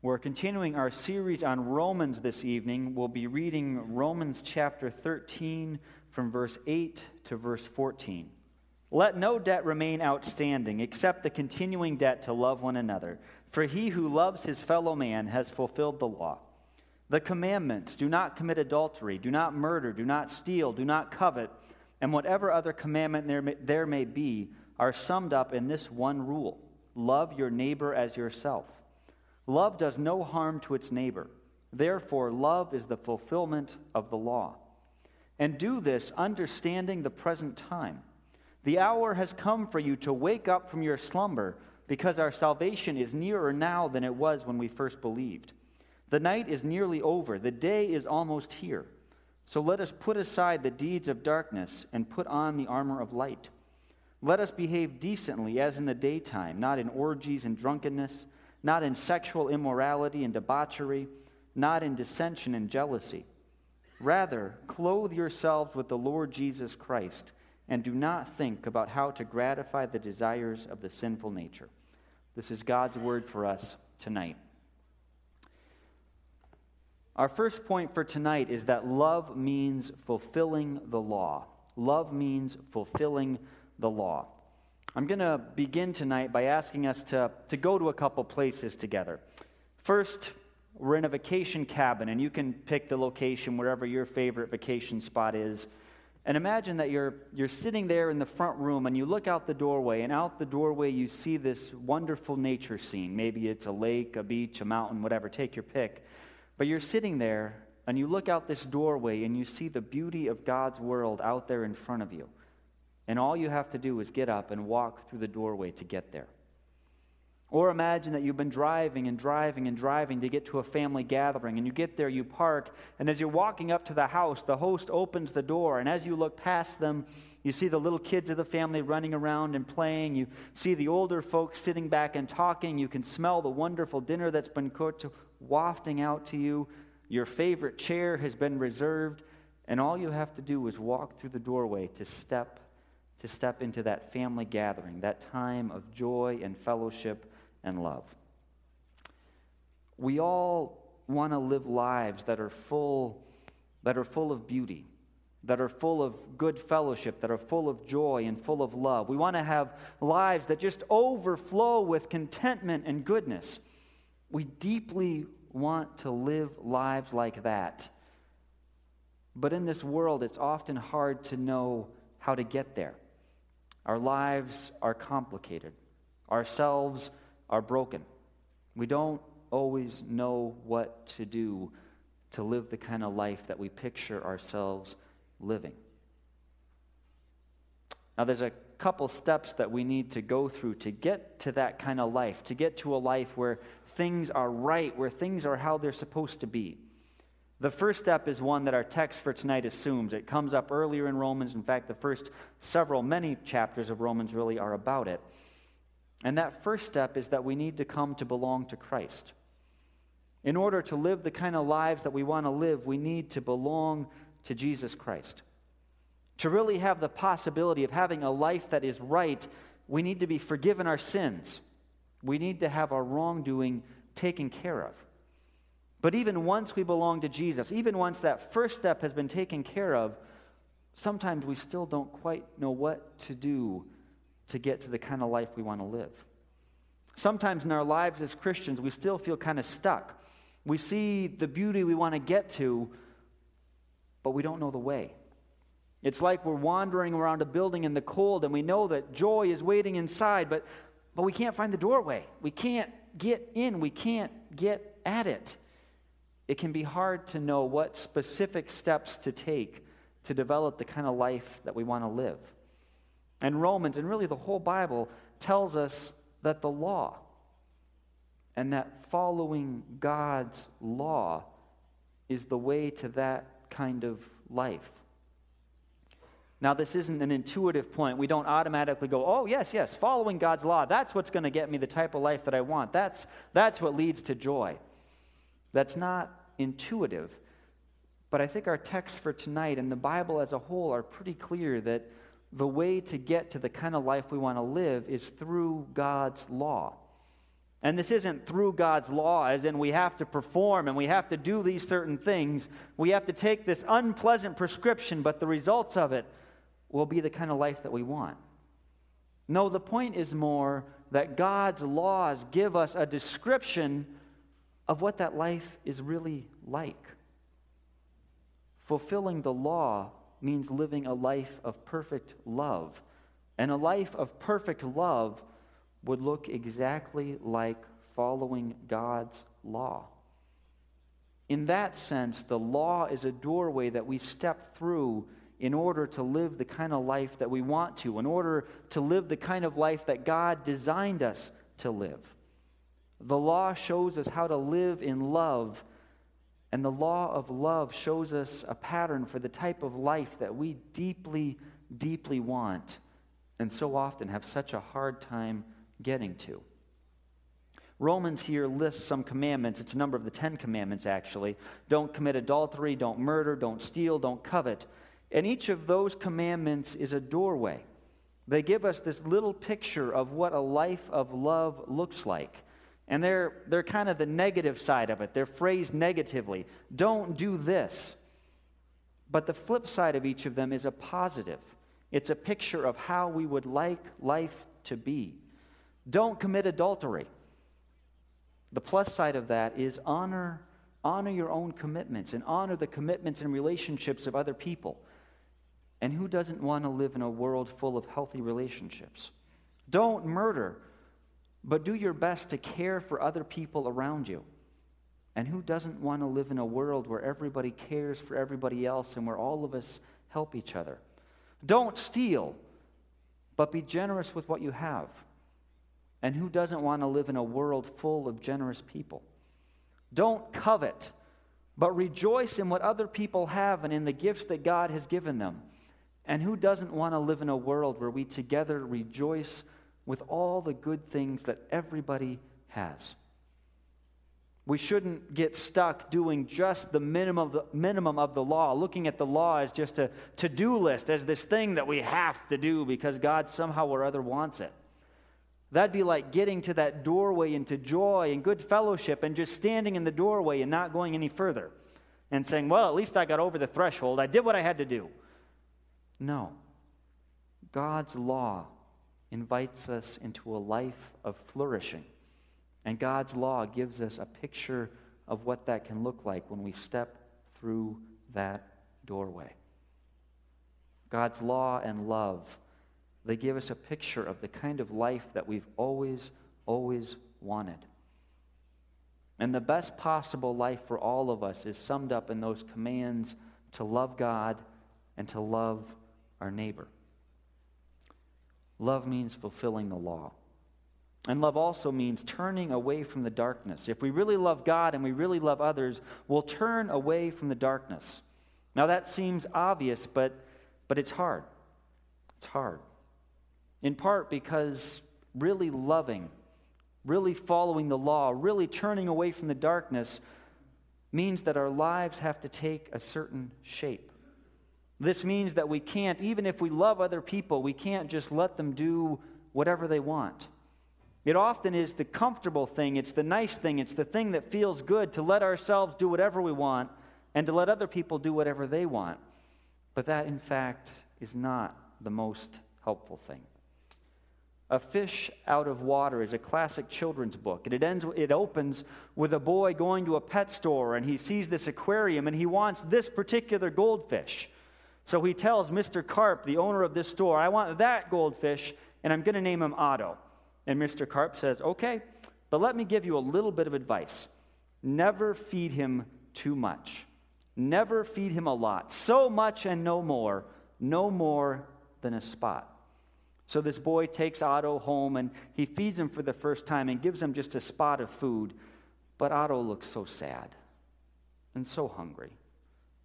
We're continuing our series on Romans this evening. We'll be reading Romans chapter 13 from verse 8 to verse 14. Let no debt remain outstanding except the continuing debt to love one another, for he who loves his fellow man has fulfilled the law. The commandments do not commit adultery, do not murder, do not steal, do not covet, and whatever other commandment there may, there may be are summed up in this one rule love your neighbor as yourself. Love does no harm to its neighbor. Therefore, love is the fulfillment of the law. And do this understanding the present time. The hour has come for you to wake up from your slumber, because our salvation is nearer now than it was when we first believed. The night is nearly over, the day is almost here. So let us put aside the deeds of darkness and put on the armor of light. Let us behave decently as in the daytime, not in orgies and drunkenness not in sexual immorality and debauchery, not in dissension and jealousy. Rather, clothe yourselves with the Lord Jesus Christ, and do not think about how to gratify the desires of the sinful nature. This is God's word for us tonight. Our first point for tonight is that love means fulfilling the law. Love means fulfilling the law. I'm going to begin tonight by asking us to, to go to a couple places together. First, we're in a vacation cabin, and you can pick the location wherever your favorite vacation spot is. And imagine that you're, you're sitting there in the front room and you look out the doorway, and out the doorway you see this wonderful nature scene. Maybe it's a lake, a beach, a mountain, whatever, take your pick. But you're sitting there and you look out this doorway and you see the beauty of God's world out there in front of you. And all you have to do is get up and walk through the doorway to get there. Or imagine that you've been driving and driving and driving to get to a family gathering, and you get there, you park, and as you're walking up to the house, the host opens the door, and as you look past them, you see the little kids of the family running around and playing. You see the older folks sitting back and talking. You can smell the wonderful dinner that's been cooked wafting out to you. Your favorite chair has been reserved, and all you have to do is walk through the doorway to step to step into that family gathering, that time of joy and fellowship and love. We all want to live lives that are full that are full of beauty, that are full of good fellowship, that are full of joy and full of love. We want to have lives that just overflow with contentment and goodness. We deeply want to live lives like that. But in this world, it's often hard to know how to get there. Our lives are complicated. Ourselves are broken. We don't always know what to do to live the kind of life that we picture ourselves living. Now, there's a couple steps that we need to go through to get to that kind of life, to get to a life where things are right, where things are how they're supposed to be. The first step is one that our text for tonight assumes. It comes up earlier in Romans. In fact, the first several, many chapters of Romans really are about it. And that first step is that we need to come to belong to Christ. In order to live the kind of lives that we want to live, we need to belong to Jesus Christ. To really have the possibility of having a life that is right, we need to be forgiven our sins. We need to have our wrongdoing taken care of. But even once we belong to Jesus, even once that first step has been taken care of, sometimes we still don't quite know what to do to get to the kind of life we want to live. Sometimes in our lives as Christians, we still feel kind of stuck. We see the beauty we want to get to, but we don't know the way. It's like we're wandering around a building in the cold and we know that joy is waiting inside, but, but we can't find the doorway. We can't get in. We can't get at it it can be hard to know what specific steps to take to develop the kind of life that we want to live. And Romans, and really the whole Bible, tells us that the law and that following God's law is the way to that kind of life. Now, this isn't an intuitive point. We don't automatically go, oh, yes, yes, following God's law, that's what's going to get me the type of life that I want. That's, that's what leads to joy. That's not intuitive. But I think our text for tonight and the Bible as a whole are pretty clear that the way to get to the kind of life we want to live is through God's law. And this isn't through God's law, as in we have to perform and we have to do these certain things. We have to take this unpleasant prescription, but the results of it will be the kind of life that we want. No, the point is more that God's laws give us a description of what that life is really like. Fulfilling the law means living a life of perfect love. And a life of perfect love would look exactly like following God's law. In that sense, the law is a doorway that we step through in order to live the kind of life that we want to, in order to live the kind of life that God designed us to live. The law shows us how to live in love, and the law of love shows us a pattern for the type of life that we deeply, deeply want, and so often have such a hard time getting to. Romans here lists some commandments. It's a number of the Ten Commandments, actually. Don't commit adultery, don't murder, don't steal, don't covet. And each of those commandments is a doorway. They give us this little picture of what a life of love looks like. And they're, they're kind of the negative side of it. They're phrased negatively. Don't do this. But the flip side of each of them is a positive. It's a picture of how we would like life to be. Don't commit adultery. The plus side of that is honor honor your own commitments and honor the commitments and relationships of other people. And who doesn't want to live in a world full of healthy relationships? Don't murder, but do your best to care for other people around you. And who doesn't want to live in a world where everybody cares for everybody else and where all of us help each other? Don't steal, but be generous with what you have. And who doesn't want to live in a world full of generous people? Don't covet, but rejoice in what other people have and in the gifts that God has given them. And who doesn't want to live in a world where we together rejoice with all the good things that everybody has? We shouldn't get stuck doing just the minimum of the, minimum of the law, looking at the law as just a to do list, as this thing that we have to do because God somehow or other wants it. That'd be like getting to that doorway into joy and good fellowship and just standing in the doorway and not going any further and saying, Well, at least I got over the threshold. I did what I had to do. No. God's law invites us into a life of flourishing. And God's law gives us a picture of what that can look like when we step through that doorway. God's law and love, they give us a picture of the kind of life that we've always, always wanted. And the best possible life for all of us is summed up in those commands to love God and to love our neighbor. Love means fulfilling the law. And love also means turning away from the darkness. If we really love God and we really love others, we'll turn away from the darkness. Now, that seems obvious, but, but it's hard. It's hard. In part because really loving, really following the law, really turning away from the darkness means that our lives have to take a certain shape. This means that we can't, even if we love other people, we can't just let them do whatever they want. It often is the comfortable thing, it's the nice thing, it's the thing that feels good to let ourselves do whatever we want and to let other people do whatever they want. But that, in fact, is not the most helpful thing. A Fish Out of Water is a classic children's book. It, ends, it opens with a boy going to a pet store and he sees this aquarium and he wants this particular goldfish. So he tells Mr. Carp, the owner of this store, I want that goldfish, and I'm going to name him Otto. And Mr. Carp says, Okay, but let me give you a little bit of advice. Never feed him too much. Never feed him a lot. So much and no more, no more than a spot. So this boy takes Otto home and he feeds him for the first time and gives him just a spot of food. But Otto looks so sad and so hungry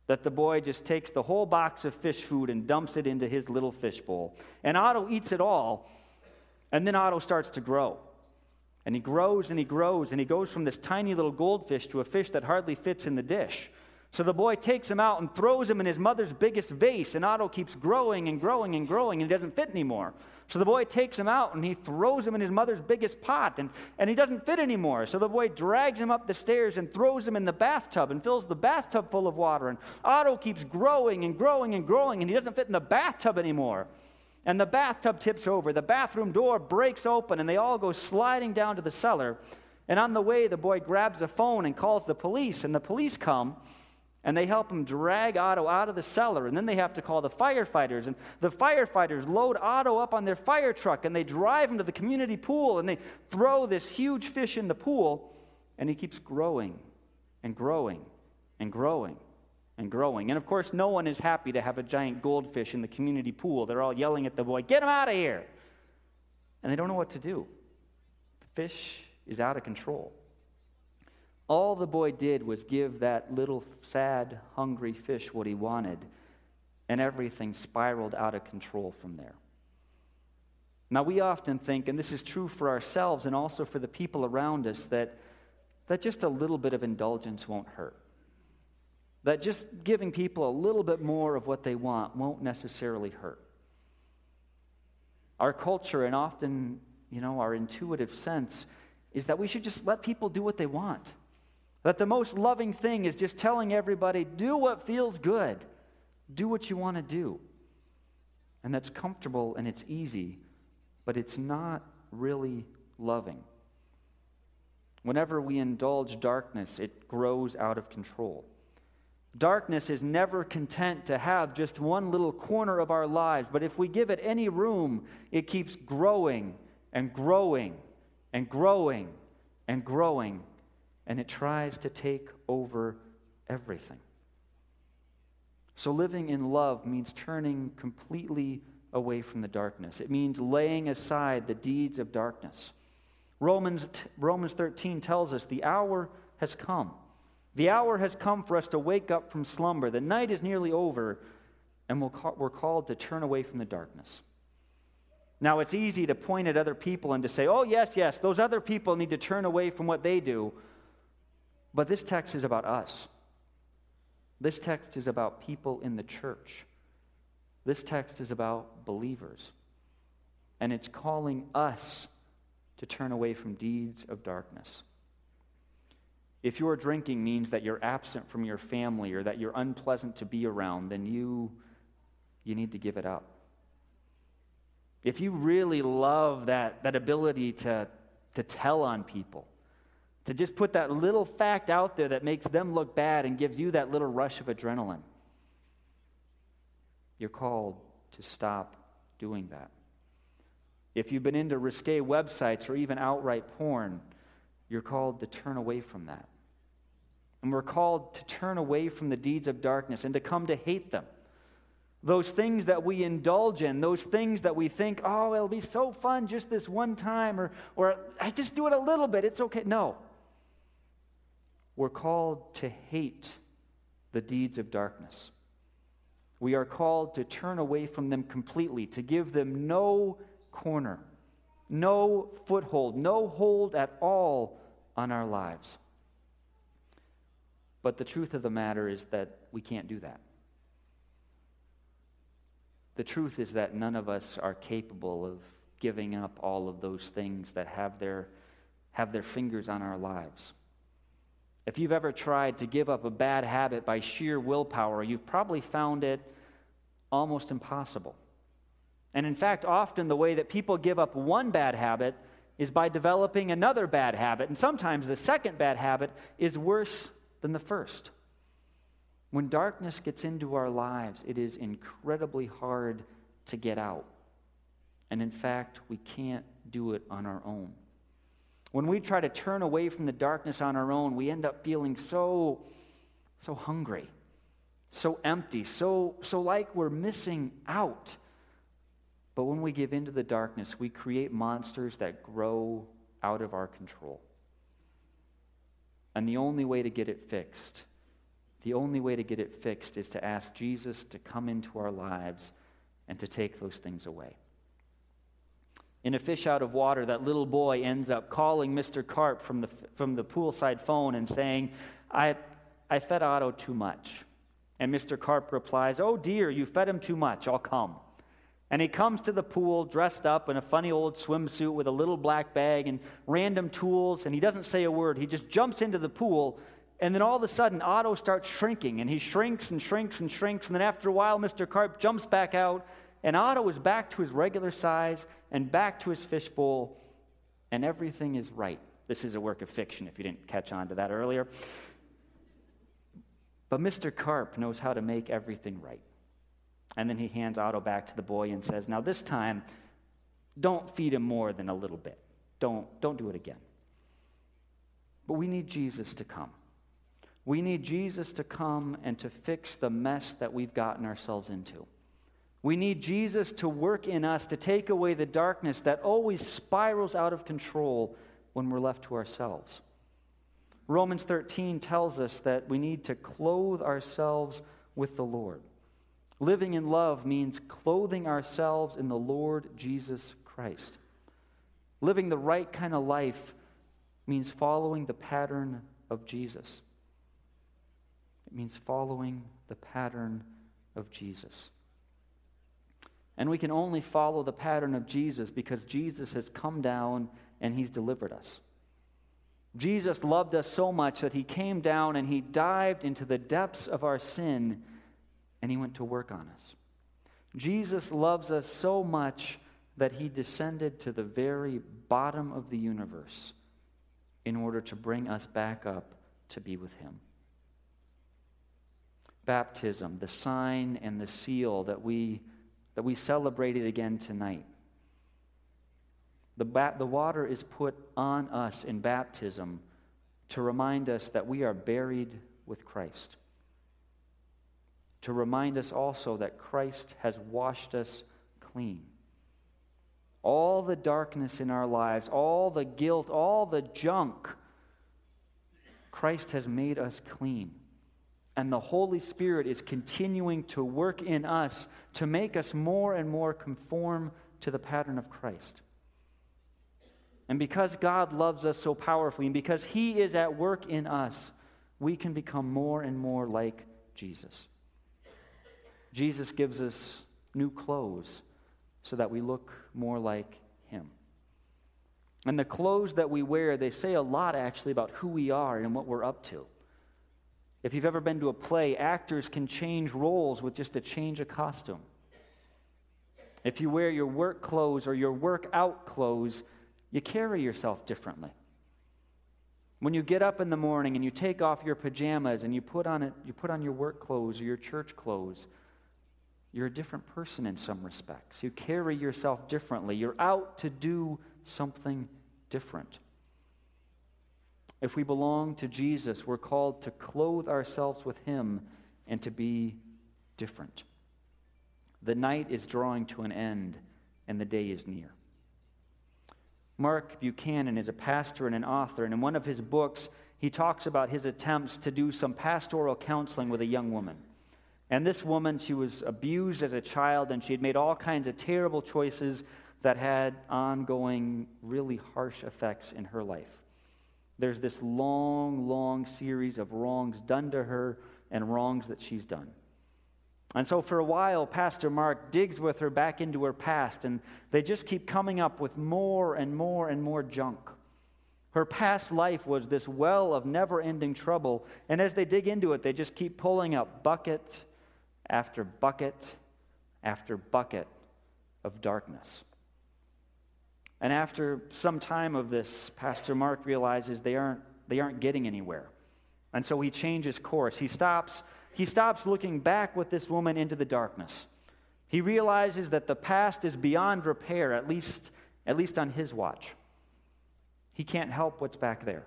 that the boy just takes the whole box of fish food and dumps it into his little fish bowl. And Otto eats it all, and then Otto starts to grow. And he grows and he grows, and he goes from this tiny little goldfish to a fish that hardly fits in the dish, So the boy takes him out and throws him in his mother's biggest vase, and Otto keeps growing and growing and growing, and he doesn't fit anymore. So the boy takes him out and he throws him in his mother's biggest pot, and, and he doesn't fit anymore. So the boy drags him up the stairs and throws him in the bathtub and fills the bathtub full of water. And Otto keeps growing and growing and growing, and he doesn't fit in the bathtub anymore. And the bathtub tips over, the bathroom door breaks open, and they all go sliding down to the cellar. And on the way, the boy grabs a phone and calls the police, and the police come and they help him drag Otto out of the cellar. And then they have to call the firefighters. And the firefighters load Otto up on their fire truck and they drive him to the community pool and they throw this huge fish in the pool. And he keeps growing and growing and growing and growing. And of course, no one is happy to have a giant goldfish in the community pool. They're all yelling at the boy, Get him out of here! And they don't know what to do. The fish is out of control. All the boy did was give that little sad, hungry fish what he wanted, and everything spiraled out of control from there. Now, we often think, and this is true for ourselves and also for the people around us, that, that just a little bit of indulgence won't hurt. That just giving people a little bit more of what they want won't necessarily hurt. Our culture, and often, you know, our intuitive sense, is that we should just let people do what they want. That the most loving thing is just telling everybody, do what feels good, do what you want to do. And that's comfortable and it's easy, but it's not really loving. Whenever we indulge darkness, it grows out of control. Darkness is never content to have just one little corner of our lives, but if we give it any room, it keeps growing and growing and growing and growing and it tries to take over everything. So, living in love means turning completely away from the darkness. It means laying aside the deeds of darkness. Romans, Romans 13 tells us the hour has come. The hour has come for us to wake up from slumber. The night is nearly over, and we're called to turn away from the darkness. Now, it's easy to point at other people and to say, oh, yes, yes, those other people need to turn away from what they do. But this text is about us. This text is about people in the church. This text is about believers. And it's calling us to turn away from deeds of darkness. If your drinking means that you're absent from your family or that you're unpleasant to be around, then you, you need to give it up. If you really love that, that ability to, to tell on people, to just put that little fact out there that makes them look bad and gives you that little rush of adrenaline. You're called to stop doing that. If you've been into risque websites or even outright porn, you're called to turn away from that. And we're called to turn away from the deeds of darkness and to come to hate them. Those things that we indulge in, those things that we think, oh, it'll be so fun just this one time, or, or I just do it a little bit, it's okay. No. We're called to hate the deeds of darkness. We are called to turn away from them completely, to give them no corner, no foothold, no hold at all on our lives. But the truth of the matter is that we can't do that. The truth is that none of us are capable of giving up all of those things that have their, have their fingers on our lives. If you've ever tried to give up a bad habit by sheer willpower, you've probably found it almost impossible. And in fact, often the way that people give up one bad habit is by developing another bad habit. And sometimes the second bad habit is worse than the first. When darkness gets into our lives, it is incredibly hard to get out. And in fact, we can't do it on our own. When we try to turn away from the darkness on our own, we end up feeling so, so hungry, so empty, so, so like we're missing out. But when we give into the darkness, we create monsters that grow out of our control. And the only way to get it fixed, the only way to get it fixed is to ask Jesus to come into our lives and to take those things away in a fish out of water, that little boy ends up calling Mr. Carp from the, from the poolside phone and saying, I, I fed Otto too much. And Mr. Carp replies, Oh dear, you fed him too much. I'll come. And he comes to the pool dressed up in a funny old swimsuit with a little black bag and random tools, and he doesn't say a word. He just jumps into the pool, and then all of a sudden, Otto starts shrinking, and he shrinks and shrinks and shrinks. And then after a while, Mr. Carp jumps back out, and Otto is back to his regular size and back to his fishbowl, and everything is right. This is a work of fiction, if you didn't catch on to that earlier. But Mr. Carp knows how to make everything right. And then he hands Otto back to the boy and says, Now, this time, don't feed him more than a little bit. Don't, don't do it again. But we need Jesus to come. We need Jesus to come and to fix the mess that we've gotten ourselves into. We need Jesus to work in us to take away the darkness that always spirals out of control when we're left to ourselves. Romans 13 tells us that we need to clothe ourselves with the Lord. Living in love means clothing ourselves in the Lord Jesus Christ. Living the right kind of life means following the pattern of Jesus. It means following the pattern of Jesus. And we can only follow the pattern of Jesus because Jesus has come down and he's delivered us. Jesus loved us so much that he came down and he dived into the depths of our sin and he went to work on us. Jesus loves us so much that he descended to the very bottom of the universe in order to bring us back up to be with him. Baptism, the sign and the seal that we, that we celebrated again tonight. The, ba- the water is put on us in baptism to remind us that we are buried with Christ. To remind us also that Christ has washed us clean. All the darkness in our lives, all the guilt, all the junk, Christ has made us clean. And the Holy Spirit is continuing to work in us to make us more and more conform to the pattern of Christ. And because God loves us so powerfully, and because He is at work in us, we can become more and more like Jesus. Jesus gives us new clothes so that we look more like Him. And the clothes that we wear, they say a lot actually about who we are and what we're up to. If you've ever been to a play, actors can change roles with just a change of costume. If you wear your work clothes or your workout clothes, you carry yourself differently. When you get up in the morning and you take off your pajamas and you put on it, you put on your work clothes or your church clothes, you're a different person in some respects. You carry yourself differently. You're out to do something different. If we belong to Jesus, we're called to clothe ourselves with Him and to be different. The night is drawing to an end and the day is near. Mark Buchanan is a pastor and an author, and in one of his books, he talks about his attempts to do some pastoral counseling with a young woman. And this woman, she was abused as a child, and she had made all kinds of terrible choices that had ongoing, really harsh effects in her life. There's this long, long series of wrongs done to her and wrongs that she's done. And so, for a while, Pastor Mark digs with her back into her past, and they just keep coming up with more and more and more junk. Her past life was this well of never ending trouble, and as they dig into it, they just keep pulling up bucket after bucket after bucket of darkness. And after some time of this, Pastor Mark realizes they aren't, they aren't getting anywhere. And so he changes course. He stops he stops looking back with this woman into the darkness. He realizes that the past is beyond repair, at least, at least on his watch. He can't help what's back there.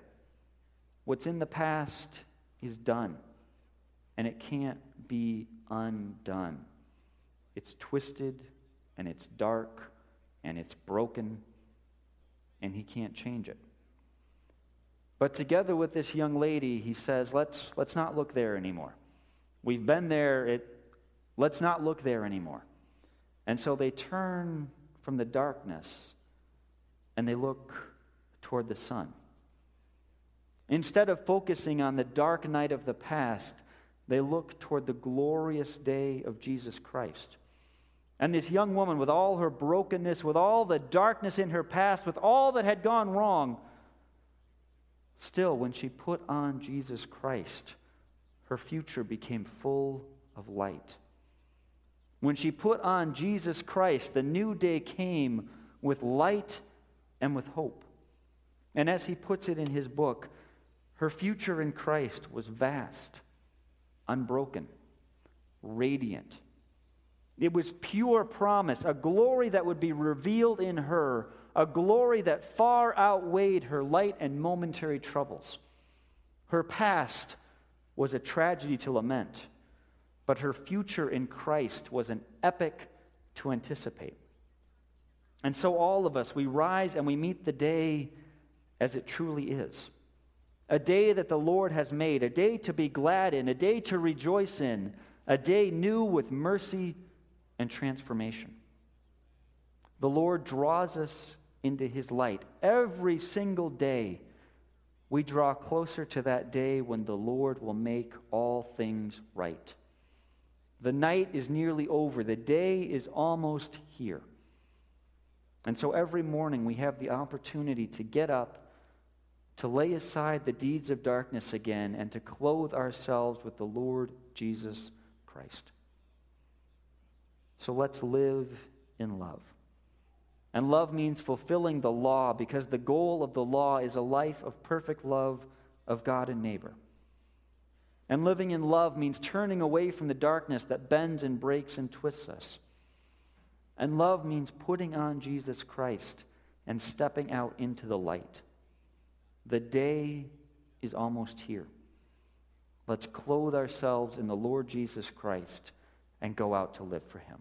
What's in the past is done, and it can't be undone. It's twisted, and it's dark, and it's broken, and he can't change it. But together with this young lady, he says, let's, let's not look there anymore. We've been there. It, let's not look there anymore. And so they turn from the darkness and they look toward the sun. Instead of focusing on the dark night of the past, they look toward the glorious day of Jesus Christ. And this young woman, with all her brokenness, with all the darkness in her past, with all that had gone wrong, still, when she put on Jesus Christ, her future became full of light. When she put on Jesus Christ, the new day came with light and with hope. And as he puts it in his book, her future in Christ was vast, unbroken, radiant. It was pure promise, a glory that would be revealed in her, a glory that far outweighed her light and momentary troubles. Her past was a tragedy to lament, but her future in Christ was an epic to anticipate. And so, all of us, we rise and we meet the day as it truly is a day that the Lord has made, a day to be glad in, a day to rejoice in, a day new with mercy and transformation. The Lord draws us into his light. Every single day, we draw closer to that day when the Lord will make all things right. The night is nearly over, the day is almost here. And so every morning we have the opportunity to get up, to lay aside the deeds of darkness again, and to clothe ourselves with the Lord Jesus Christ. So let's live in love. And love means fulfilling the law because the goal of the law is a life of perfect love of God and neighbor. And living in love means turning away from the darkness that bends and breaks and twists us. And love means putting on Jesus Christ and stepping out into the light. The day is almost here. Let's clothe ourselves in the Lord Jesus Christ and go out to live for him.